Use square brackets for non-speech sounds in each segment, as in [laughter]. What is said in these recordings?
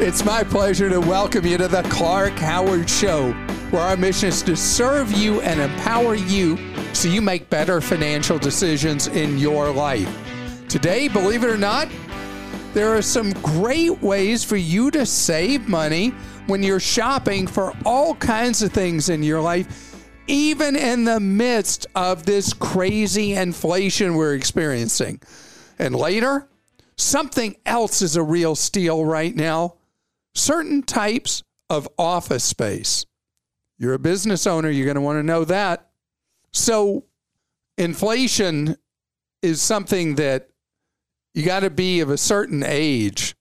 It's my pleasure to welcome you to the Clark Howard Show, where our mission is to serve you and empower you so you make better financial decisions in your life. Today, believe it or not, there are some great ways for you to save money when you're shopping for all kinds of things in your life, even in the midst of this crazy inflation we're experiencing. And later, something else is a real steal right now certain types of office space. You're a business owner, you're going to want to know that. So, inflation is something that you got to be of a certain age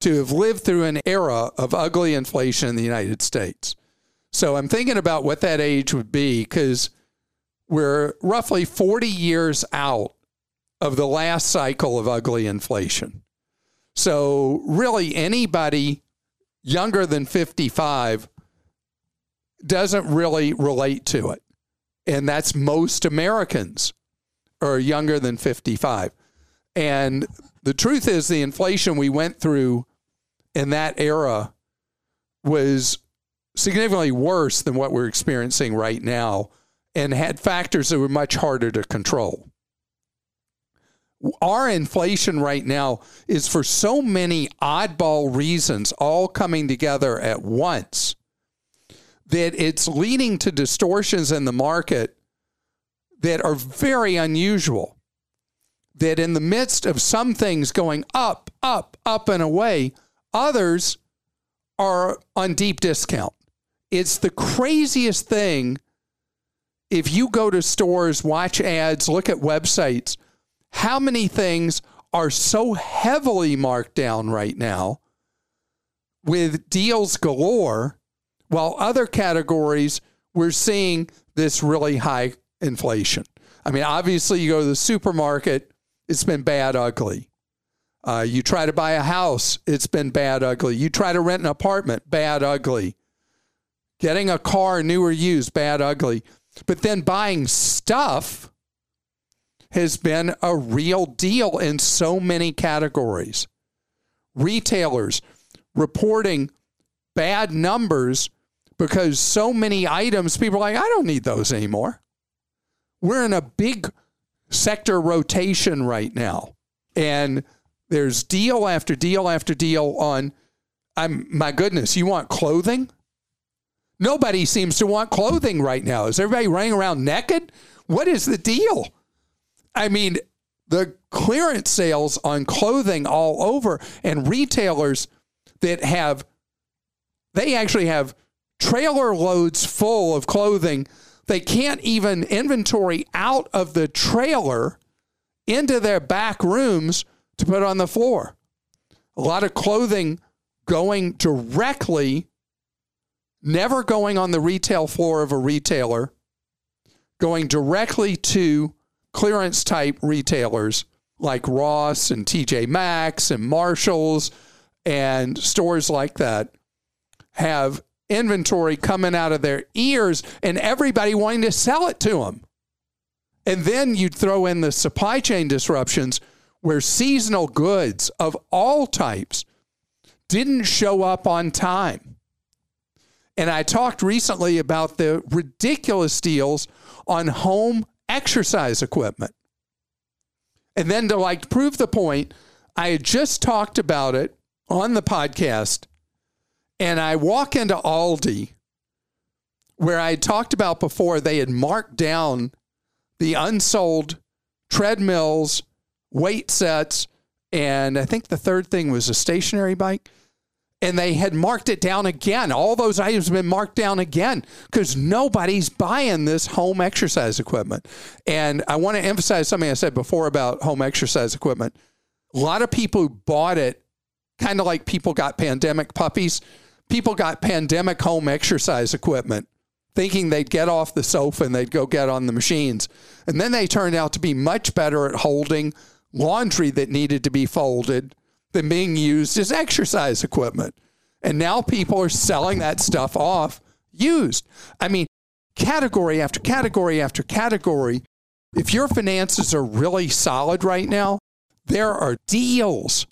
to have lived through an era of ugly inflation in the United States. So, I'm thinking about what that age would be because we're roughly 40 years out of the last cycle of ugly inflation. So, really, anybody younger than 55 doesn't really relate to it. And that's most Americans are younger than 55. And the truth is, the inflation we went through in that era was significantly worse than what we're experiencing right now and had factors that were much harder to control our inflation right now is for so many oddball reasons all coming together at once that it's leading to distortions in the market that are very unusual. That in the midst of some things going up, up, up and away, others are on deep discount. It's the craziest thing. If you go to stores, watch ads, look at websites, how many things are so heavily marked down right now with deals galore, while other categories we're seeing this really high inflation. I mean, obviously, you go to the supermarket, it's been bad, ugly. Uh, you try to buy a house, it's been bad, ugly. You try to rent an apartment, bad, ugly. Getting a car, new or used, bad, ugly. But then buying stuff, has been a real deal in so many categories. Retailers reporting bad numbers because so many items, people are like, I don't need those anymore. We're in a big sector rotation right now. And there's deal after deal after deal on I'm my goodness, you want clothing? Nobody seems to want clothing right now. Is everybody running around naked? What is the deal? I mean, the clearance sales on clothing all over and retailers that have they actually have trailer loads full of clothing. They can't even inventory out of the trailer into their back rooms to put on the floor. A lot of clothing going directly never going on the retail floor of a retailer going directly to clearance type retailers like Ross and TJ Maxx and Marshalls and stores like that have inventory coming out of their ears and everybody wanting to sell it to them. And then you'd throw in the supply chain disruptions where seasonal goods of all types didn't show up on time. And I talked recently about the ridiculous deals on home exercise equipment. And then to like prove the point, I had just talked about it on the podcast, and I walk into Aldi where I had talked about before, they had marked down the unsold treadmills, weight sets, and I think the third thing was a stationary bike and they had marked it down again. All those items have been marked down again because nobody's buying this home exercise equipment. And I want to emphasize something I said before about home exercise equipment. a lot of people who bought it, kind of like people got pandemic puppies, people got pandemic home exercise equipment thinking they'd get off the sofa and they'd go get on the machines. And then they turned out to be much better at holding laundry that needed to be folded than being used as exercise equipment. And now people are selling that stuff off used. I mean, category after category after category. If your finances are really solid right now, there are deals.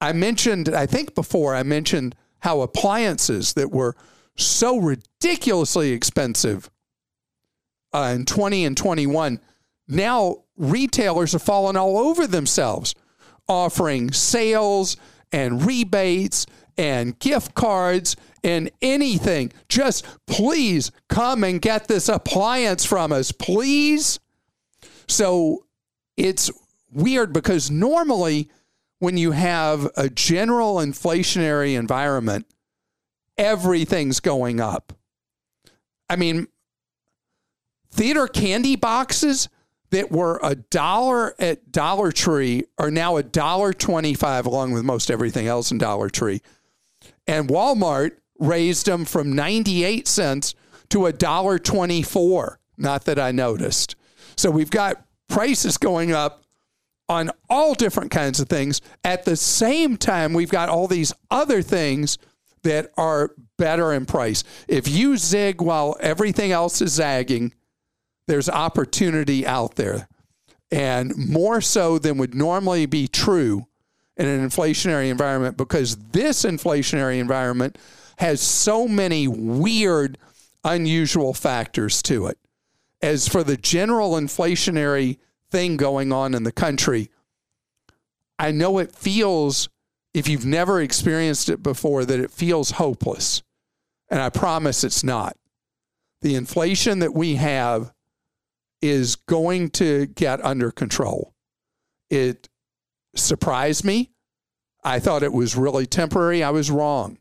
I mentioned, I think before, I mentioned how appliances that were so ridiculously expensive uh, in 20 and 21, now retailers are falling all over themselves, offering sales and rebates and gift cards and anything. Just please come and get this appliance from us, please. So it's weird because normally when you have a general inflationary environment, everything's going up. I mean, theater candy boxes that were a dollar at Dollar Tree are now a dollar twenty-five, along with most everything else in Dollar Tree. And Walmart raised them from ninety-eight cents to a dollar twenty-four. Not that I noticed. So we've got prices going up on all different kinds of things. At the same time, we've got all these other things that are better in price. If you zig while everything else is zagging, there's opportunity out there. And more so than would normally be true in an inflationary environment because this inflationary environment has so many weird, unusual factors to it. As for the general inflationary thing going on in the country, I know it feels if you've never experienced it before, that it feels hopeless. And I promise it's not. The inflation that we have is going to get under control. It surprised me. I thought it was really temporary. I was wrong.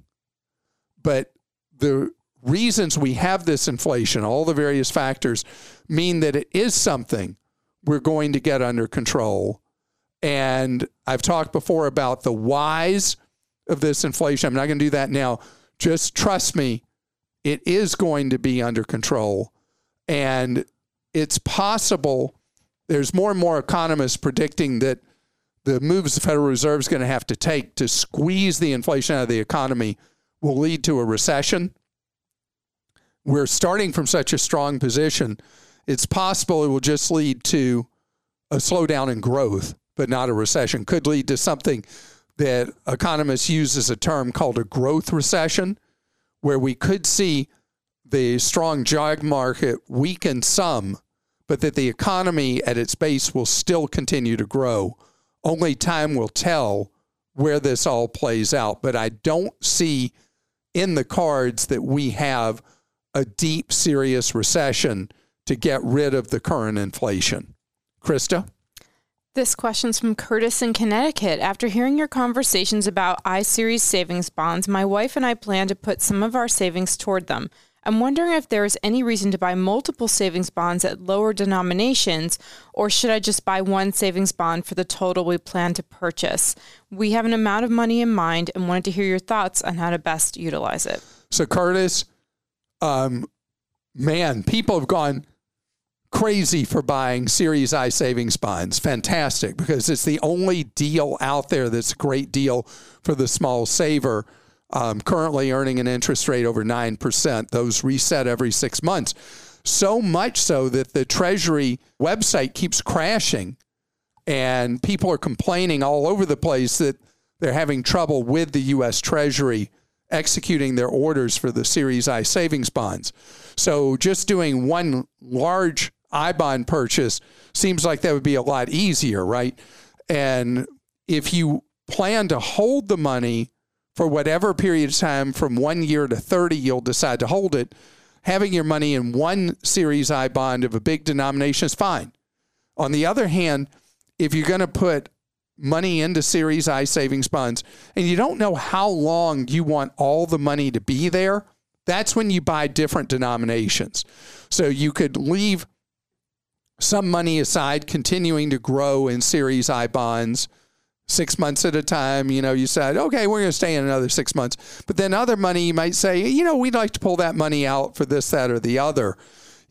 But the reasons we have this inflation, all the various factors, mean that it is something we're going to get under control. And I've talked before about the whys of this inflation. I'm not going to do that now. Just trust me, it is going to be under control. And it's possible, there's more and more economists predicting that the moves the Federal Reserve is going to have to take to squeeze the inflation out of the economy will lead to a recession. We're starting from such a strong position. It's possible it will just lead to a slowdown in growth but not a recession, could lead to something that economists use as a term called a growth recession, where we could see the strong job market weaken some, but that the economy at its base will still continue to grow. Only time will tell where this all plays out. But I don't see in the cards that we have a deep, serious recession to get rid of the current inflation. Christa? This question's from Curtis in Connecticut. After hearing your conversations about I Series savings bonds, my wife and I plan to put some of our savings toward them. I'm wondering if there is any reason to buy multiple savings bonds at lower denominations, or should I just buy one savings bond for the total we plan to purchase? We have an amount of money in mind and wanted to hear your thoughts on how to best utilize it. So, Curtis, um, man, people have gone crazy for buying Series I savings bonds. Fantastic because it's the only deal out there that's a great deal for the small saver. Um, currently earning an interest rate over 9%. Those reset every six months. So much so that the Treasury website keeps crashing and people are complaining all over the place that they're having trouble with the U.S. Treasury executing their orders for the Series I savings bonds. So just doing one large I bond purchase seems like that would be a lot easier, right? And if you plan to hold the money for whatever period of time from one year to 30, you'll decide to hold it. Having your money in one Series I bond of a big denomination is fine. On the other hand, if you're going to put money into Series I savings bonds and you don't know how long you want all the money to be there, that's when you buy different denominations. So you could leave some money aside, continuing to grow in Series I bonds six months at a time. You know, you said, okay, we're going to stay in another six months. But then other money, you might say, you know, we'd like to pull that money out for this, that, or the other.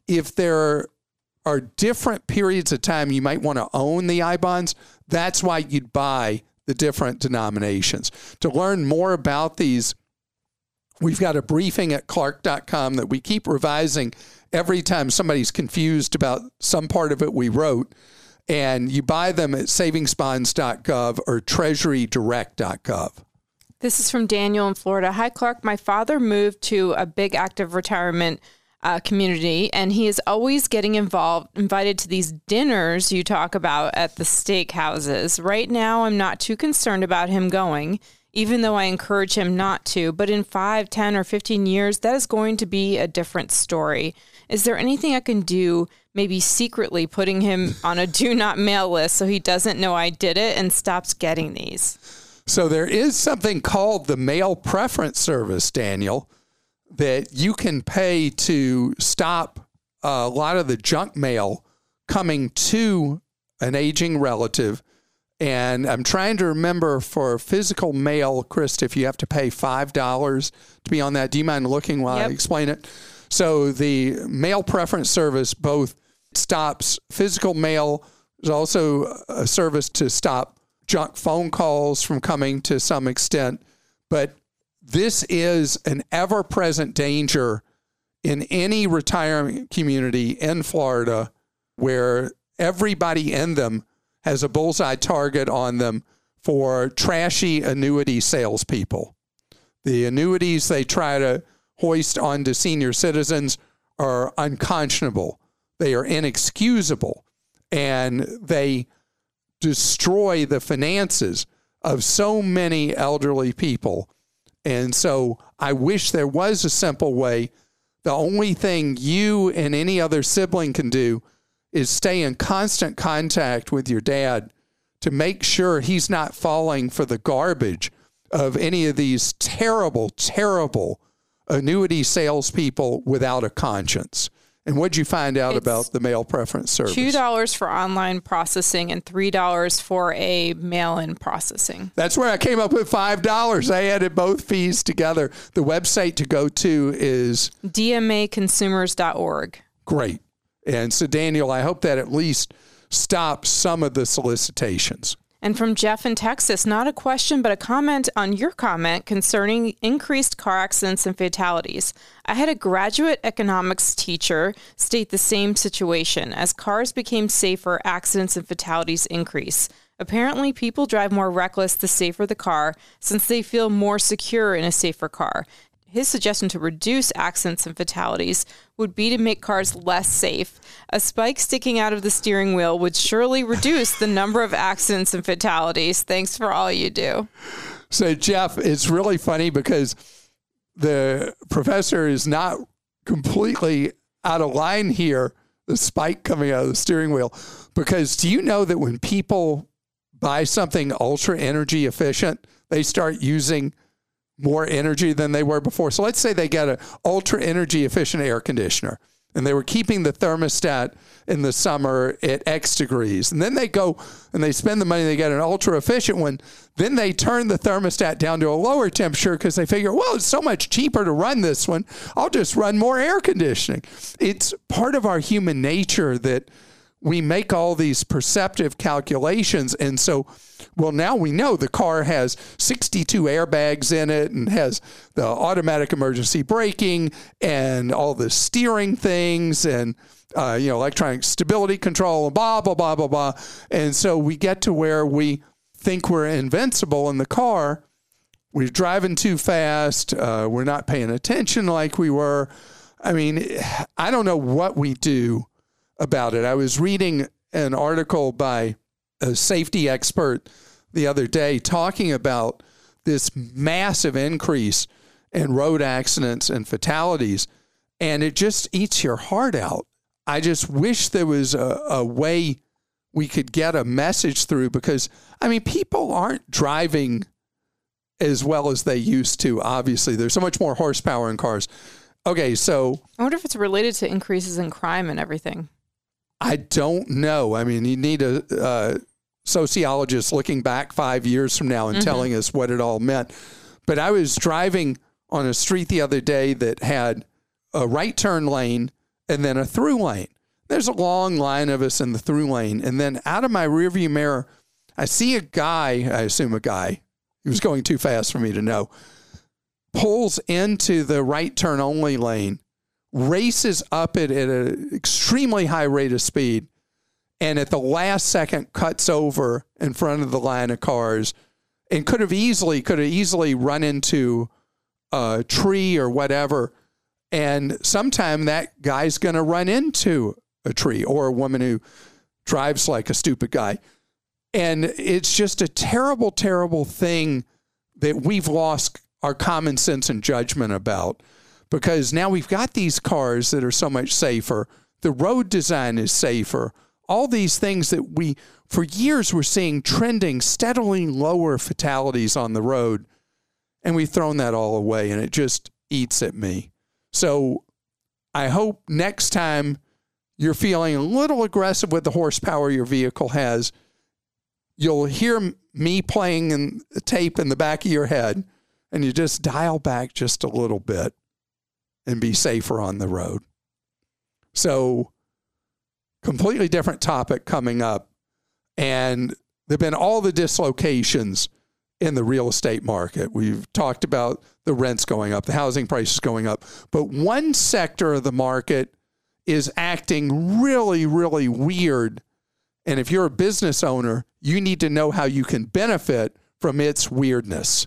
If there are different periods of time you might want to own the I bonds, that's why you'd buy the different denominations. To learn more about these, we've got a briefing at clark.com that we keep revising every time somebody's confused about some part of it we wrote. And you buy them at savingsbonds.gov or treasurydirect.gov. This is from Daniel in Florida. Hi, Clark. My father moved to a big active retirement uh, community, and he is always getting involved, invited to these dinners you talk about at the steakhouses. Right now, I'm not too concerned about him going, even though I encourage him not to. But in 5, 10, or 15 years, that is going to be a different story. Is there anything I can do, maybe secretly putting him on a do not mail list so he doesn't know I did it and stops getting these? So there is something called the mail preference service, Daniel that you can pay to stop uh, a lot of the junk mail coming to an aging relative. And I'm trying to remember for physical mail, Chris, if you have to pay $5 to be on that. Do you mind looking while yep. I explain it? So the mail preference service both stops physical mail. There's also a service to stop junk phone calls from coming to some extent. But this is an ever present danger in any retirement community in Florida where everybody in them has a bullseye target on them for trashy annuity salespeople. The annuities they try to hoist onto senior citizens are unconscionable, they are inexcusable, and they destroy the finances of so many elderly people. And so I wish there was a simple way. The only thing you and any other sibling can do is stay in constant contact with your dad to make sure he's not falling for the garbage of any of these terrible, terrible annuity salespeople without a conscience. And what'd you find out it's about the mail preference service? Two dollars for online processing and three dollars for a mail-in processing. That's where I came up with five dollars. I added both fees together. The website to go to is dmaconsumers.org. Great. And so, Daniel, I hope that at least stops some of the solicitations. And from Jeff in Texas, not a question, but a comment on your comment concerning increased car accidents and fatalities. I had a graduate economics teacher state the same situation. As cars became safer, accidents and fatalities increase. Apparently, people drive more reckless the safer the car since they feel more secure in a safer car his suggestion to reduce accidents and fatalities would be to make cars less safe. A spike sticking out of the steering wheel would surely [laughs] reduce the number of accidents and fatalities. Thanks for all you do. So, Jeff, it's really funny because the professor is not completely out of line here, the spike coming out of the steering wheel. Because do you know that when people buy something ultra energy efficient, they start using more energy than they were before. So let's say they get an ultra energy efficient air conditioner and they were keeping the thermostat in the summer at X degrees. And then they go and they spend the money, they get an ultra efficient one. Then they turn the thermostat down to a lower temperature because they figure, well, it's so much cheaper to run this one. I'll just run more air conditioning. It's part of our human nature that we make all these perceptive calculations. And so, well, now we know the car has 62 airbags in it and has the automatic emergency braking and all the steering things and, uh, you know, electronic stability control and blah, blah, blah, blah, blah. And so we get to where we think we're invincible in the car. We're driving too fast. Uh, we're not paying attention like we were. I mean, I don't know what we do about it. I was reading an article by a safety expert the other day talking about this massive increase in road accidents and fatalities, and it just eats your heart out. I just wish there was a, a way we could get a message through because, I mean, people aren't driving as well as they used to, obviously. There's so much more horsepower in cars. Okay, so. I wonder if it's related to increases in crime and everything. I don't know. I mean, you need a, uh, sociologists looking back five years from now and Mm-hmm. telling us what it all meant. But I was driving on a street the other day that had a right turn lane and then a through lane. There's a long line of us in the through lane. And then out of my rearview mirror, I see a guy, I assume a guy, he was going too fast for me to know, pulls into the right turn only lane, races up it at an extremely high rate of speed, and at the last second cuts over in front of the line of cars and could have easily could have easily run into a tree or whatever. And sometime that guy's going to run into a tree or a woman who drives like a stupid guy. And it's just a terrible terrible thing that we've lost our common sense and judgment about because now we've got these cars that are so much safer. The road design is safer. All these things that we for years we're seeing trending steadily lower fatalities on the road. And we've thrown that all away and it just eats at me. So i hope next time you're feeling a little aggressive with the horsepower your vehicle has you'll hear me playing in the tape in the back of your head and you just dial back just a little bit and be safer on the road so completely different topic coming up. And there have been all the dislocations in the real estate market. We've talked about the rents going up, the housing prices going up. But one sector of the market is acting really, really weird. And if you're a business owner, you need to know how you can benefit from its weirdness.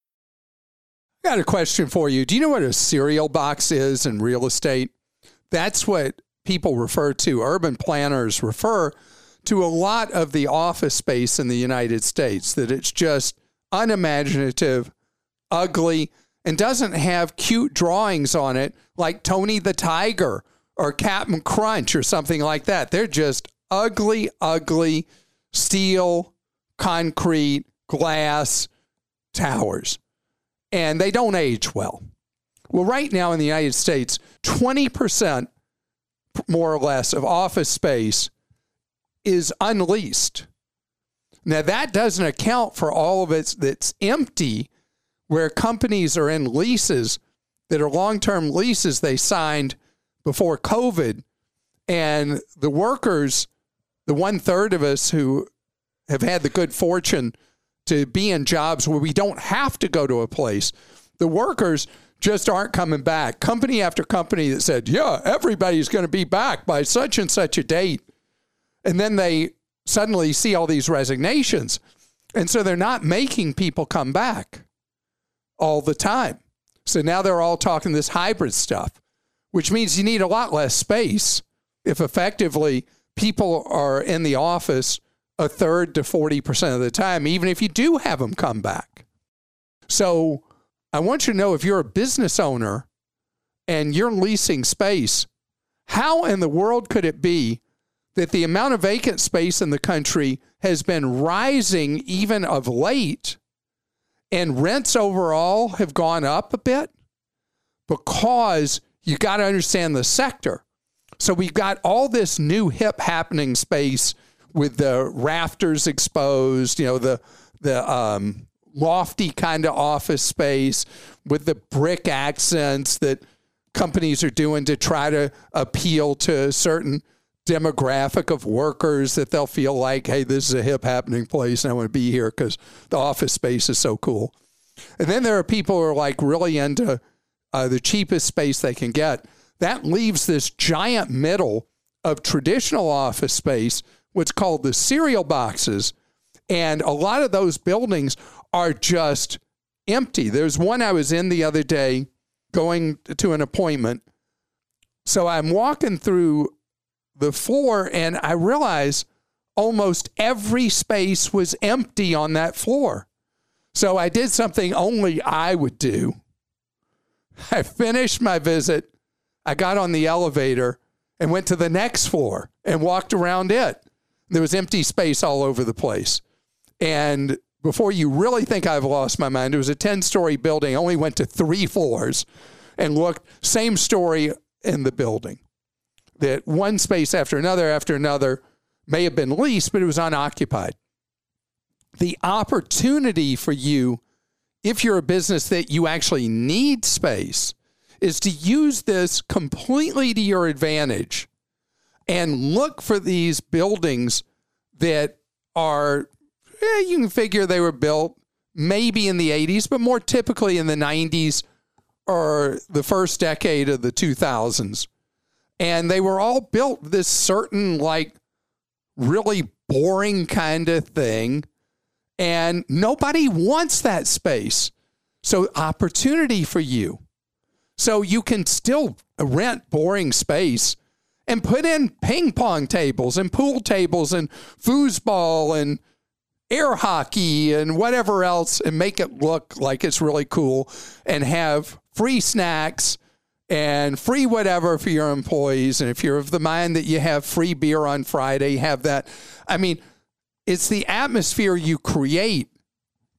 I got a question for you. Do you know what a cereal box is in real estate? That's what people refer to, urban planners refer to a lot of the office space in the United States, that it's just unimaginative, ugly, and doesn't have cute drawings on it like Tony the Tiger or Captain Crunch or something like that. They're just ugly, ugly steel, concrete, glass towers and they don't age well. Well, right now in the United States, 20% more or less of office space is unleased. Now, that doesn't account for all of it that's empty, where companies are in leases that are long term leases they signed before COVID. And the workers, the one third of us who have had the good fortune to be in jobs where we don't have to go to a place. The workers just aren't coming back. Company after company that said, yeah, everybody's going to be back by such and such a date. And then they suddenly see all these resignations. And so they're not making people come back all the time. So now they're all talking this hybrid stuff, which means you need a lot less space if effectively people are in the office a third to 40% of the time, even if you do have them come back. So I want you to know if you're a business owner and you're leasing space, how in the world could it be that the amount of vacant space in the country has been rising even of late and rents overall have gone up a bit? Because you got to understand the sector. So we've got all this new hip happening space with the rafters exposed, you know, the the um, lofty kind of office space with the brick accents that companies are doing to try to appeal to a certain demographic of workers that they'll feel like, hey, this is a hip happening place and I want to be here because the office space is so cool. And then there are people who are like really into uh, the cheapest space they can get. That leaves this giant middle of traditional office space, what's called the cereal boxes. And a lot of those buildings are just empty. There's one I was in the other day going to an appointment. So I'm walking through the floor and I realize almost every space was empty on that floor. So I did something only I would do. [laughs] I finished my visit. I got on the elevator and went to the next floor and walked around it. There was empty space all over the place. And before you really think I've lost my mind, it was a 10 story building. I only went to three floors and looked, same story in the building. That one space after another after another may have been leased, but it was unoccupied. The opportunity for you, if you're a business that you actually need space, is to use this completely to your advantage and look for these buildings that are, eh, you can figure they were built maybe in the 80s, but more typically in the 90s or the first decade of the 2000s. And they were all built this certain, like, really boring kind of thing. And nobody wants that space. So, opportunity for you. So, you can still rent boring space and put in ping pong tables and pool tables and foosball and air hockey and whatever else and make it look like it's really cool and have free snacks and free whatever for your employees. And if you're of the mind that you have free beer on Friday, have that. I mean, it's the atmosphere you create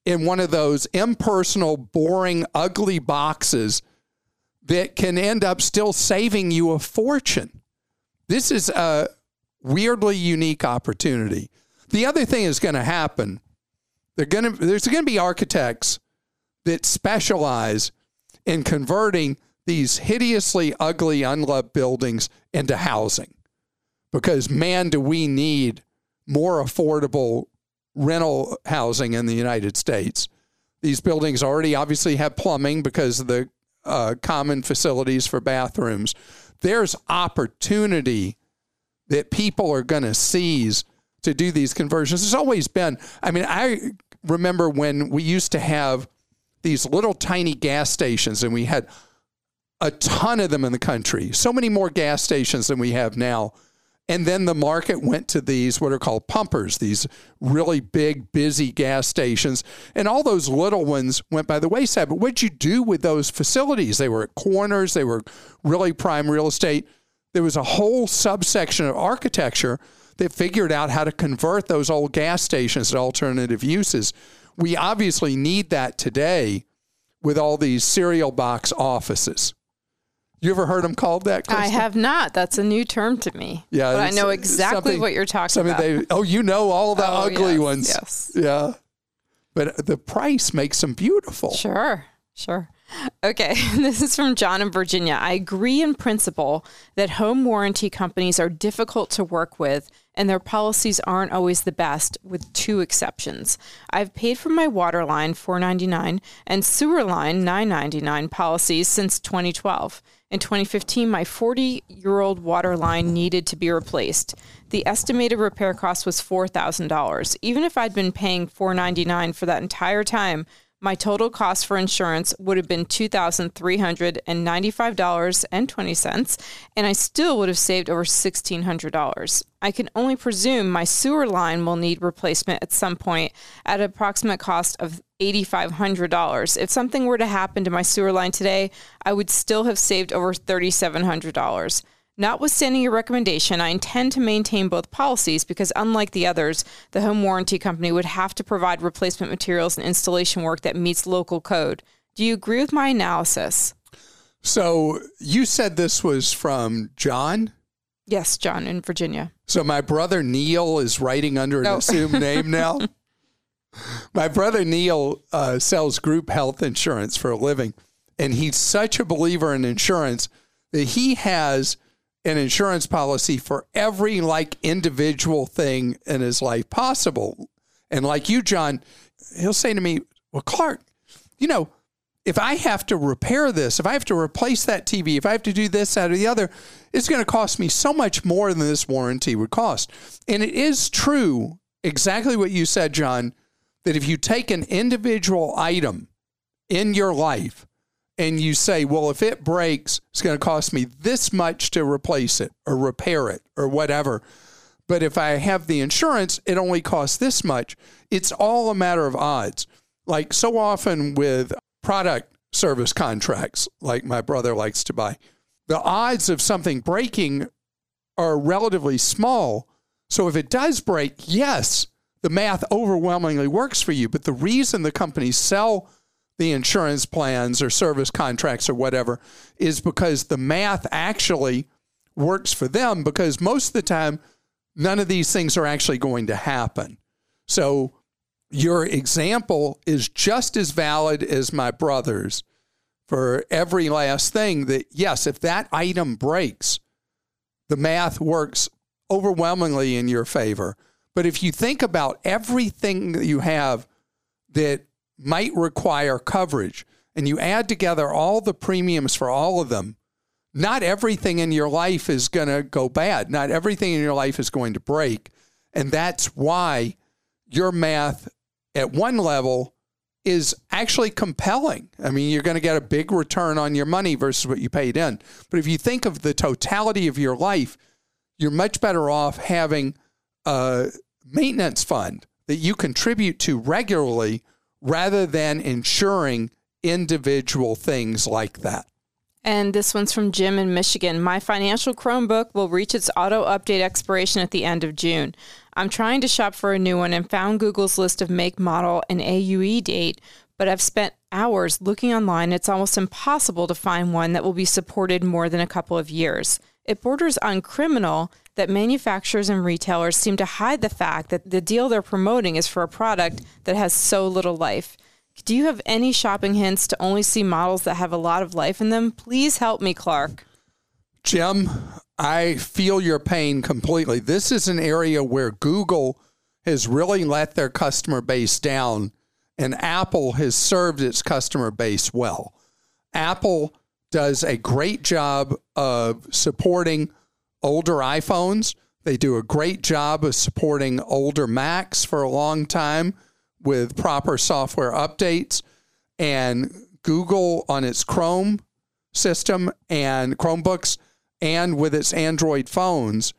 in one of those impersonal, boring, ugly boxes that can end up still saving you a fortune. This is a weirdly unique opportunity. The other thing is going to happen. To, there's going to be architects that specialize in converting these hideously ugly, unloved buildings into housing. Because, man, do we need more affordable rental housing in the United States. These buildings already obviously have plumbing because of the uh, common facilities for bathrooms. There's opportunity that people are going to seize to do these conversions. There's always been, I mean, I remember when we used to have these little tiny gas stations and we had a ton of them in the country, so many more gas stations than we have now. And then the market went to these, what are called pumpers, these really big, busy gas stations. And all those little ones went by the wayside. But what'd you do with those facilities? They were at corners, they were really prime real estate. There was a whole subsection of architecture that figured out how to convert those old gas stations to alternative uses. We obviously need that today with all these cereal box offices. You ever heard them called that? I have not. That's a new term to me. Yeah, but I know exactly what you're talking Something about. they oh you know all the Oh, ugly yes, ones. yes. Yeah. But the price makes them beautiful. Sure, sure. Okay, [laughs] this is from John in Virginia. I agree in principle that home warranty companies are difficult to work with and their policies aren't always the best with two exceptions. I've paid for my water line 4.99 and sewer line 9.99 policies since 2012. In 2015, my 40-year-old water line needed to be replaced. The estimated repair cost was $4,000. Even if I'd been paying $4.99 for that entire time, my total cost for insurance would have been $2,395.20, and I still would have saved over $1,600. I can only presume my sewer line will need replacement at some point at an approximate cost of $8,500. If something were to happen to my sewer line today, I would still have saved over $3,700. Notwithstanding your recommendation, I intend to maintain both policies because, unlike the others, the home warranty company would have to provide replacement materials and installation work that meets local code. Do you agree with my analysis? So you said this was from John. Yes, John in Virginia. So my brother Neil is writing under an No. assumed name now. [laughs] my brother Neil uh, sells group health insurance for a living, and he's such a believer in insurance that he has an insurance policy for every like individual thing in his life possible. And like you, John, he'll say to me, Well, Clark, you know, if I have to repair this, if I have to replace that TV, if I have to do this, that, or the other, it's going to cost me so much more than this warranty would cost. And it is true, exactly what you said, John, that if you take an individual item in your life and you say, well, if it breaks, it's going to cost me this much to replace it or repair it or whatever. But if I have the insurance, it only costs this much. It's all a matter of odds. Like so often with product service contracts, like my brother likes to buy, the odds of something breaking are relatively small. So if it does break, yes, the math overwhelmingly works for you. But the reason the companies sell the insurance plans or service contracts or whatever is because the math actually works for them because most of the time, none of these things are actually going to happen. So your example is just as valid as my brother's for every last thing that, yes, if that item breaks, the math works overwhelmingly in your favor. But if you think about everything that you have that might require coverage and you add together all the premiums for all of them, not everything in your life is going to go bad. Not everything in your life is going to break. And that's why your math at one level is actually compelling. I mean, you're going to get a big return on your money versus what you paid in. But if you think of the totality of your life, you're much better off having a maintenance fund that you contribute to regularly rather than insuring individual things like that. And this one's from Jim in Michigan. My financial Chromebook will reach its auto update expiration at the end of June. I'm trying to shop for a new one and found Google's list of make, model, and AUE date, but I've spent hours looking online. It's almost impossible to find one that will be supported more than a couple of years. It borders on criminal that manufacturers and retailers seem to hide the fact that the deal they're promoting is for a product that has so little life. Do you have any shopping hints to only see models that have a lot of life in them? Please help me, Clark. Jim, I feel your pain completely. This is an area where Google has really let their customer base down, and Apple has served its customer base well. Apple does a great job of supporting older iPhones. They do a great job of supporting older Macs for a long time with proper software updates. And Google on its Chrome system and Chromebooks and with its Android phones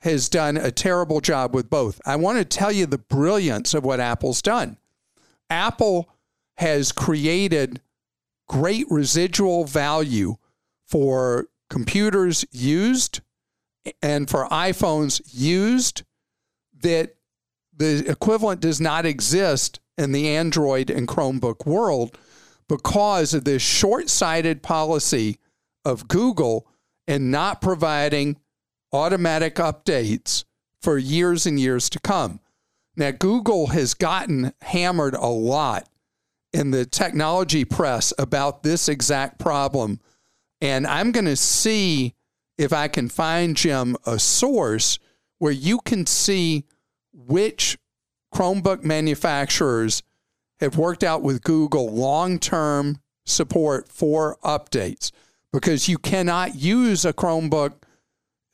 has done a terrible job with both. I want to tell you the brilliance of what Apple's done. Apple has created great residual value for computers used and for iPhones used that the equivalent does not exist in the Android and Chromebook world because of this short sighted policy of Google and not providing automatic updates for years and years to come. Now, Google has gotten hammered a lot in the technology press about this exact problem. And I'm going to see if I can find, Jim, a source where you can see which Chromebook manufacturers have worked out with Google long term support for updates because you cannot use a Chromebook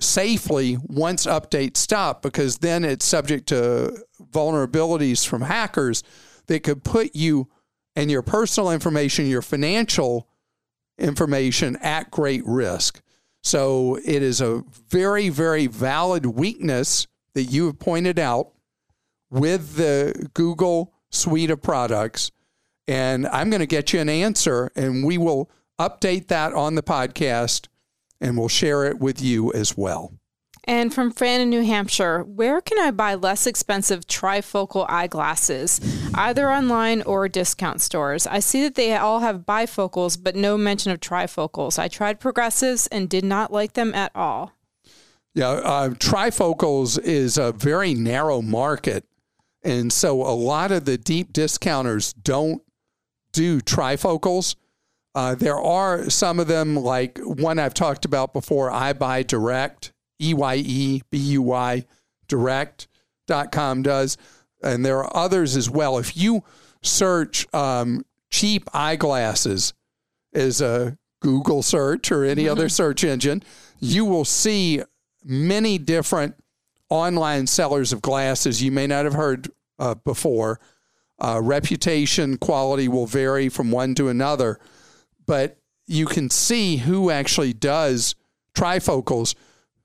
safely once updates stop because then it's subject to vulnerabilities from hackers that could put you and your personal information, your financial information at great risk. So it is a very, very valid weakness that you have pointed out with the Google suite of products. And I'm going to get you an answer, and we will update that on the podcast and we'll share it with you as well. And from Fran in New Hampshire, where can I buy less expensive trifocal eyeglasses, either online or discount stores? I see that they all have bifocals, but no mention of trifocals. I tried progressives and did not like them at all. Yeah, uh, trifocals is a very narrow market. And so a lot of the deep discounters don't do trifocals. Uh, there are some of them, like one I've talked about before, EyeBuyDirect, E Y E B U Y Direct.com does. And there are others as well. If you search um, cheap eyeglasses as a Google search or any other search engine, you will see many different online sellers of glasses you may not have heard uh, before. Uh, reputation, quality will vary from one to another, but you can see who actually does trifocals.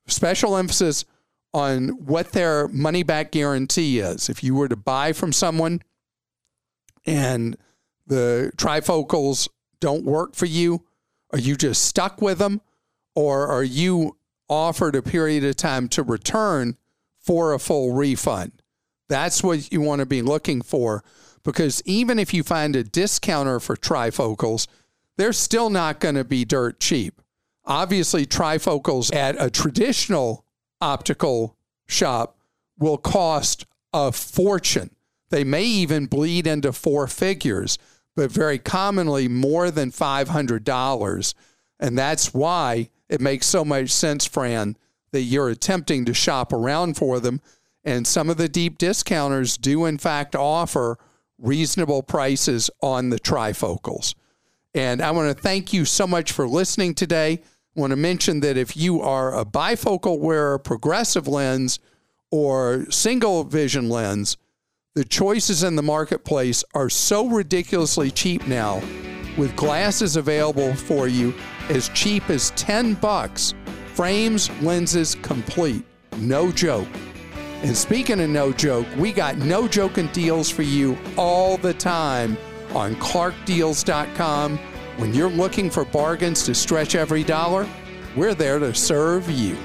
Special emphasis on what their money back guarantee is. If you were to buy from someone and the trifocals don't work for you, are you just stuck with them or are you offered a period of time to return for a full refund? That's what you want to be looking for because even if you find a discounter for trifocals, they're still not going to be dirt cheap. Obviously, trifocals at a traditional optical shop will cost a fortune. They may even bleed into four figures, but very commonly more than $500. And that's why it makes so much sense, Fran, that you're attempting to shop around for them. And some of the deep discounters do, in fact, offer reasonable prices on the trifocals. And I want to thank you so much for listening today. Want to mention that if you are a bifocal wearer, progressive lens, or single vision lens, the choices in the marketplace are so ridiculously cheap now with glasses available for you as cheap as 10 bucks. Frames, lenses complete. No joke. And speaking of no joke, we got no joking deals for you all the time on clarkdeals.com. When you're looking for bargains to stretch every dollar, we're there to serve you.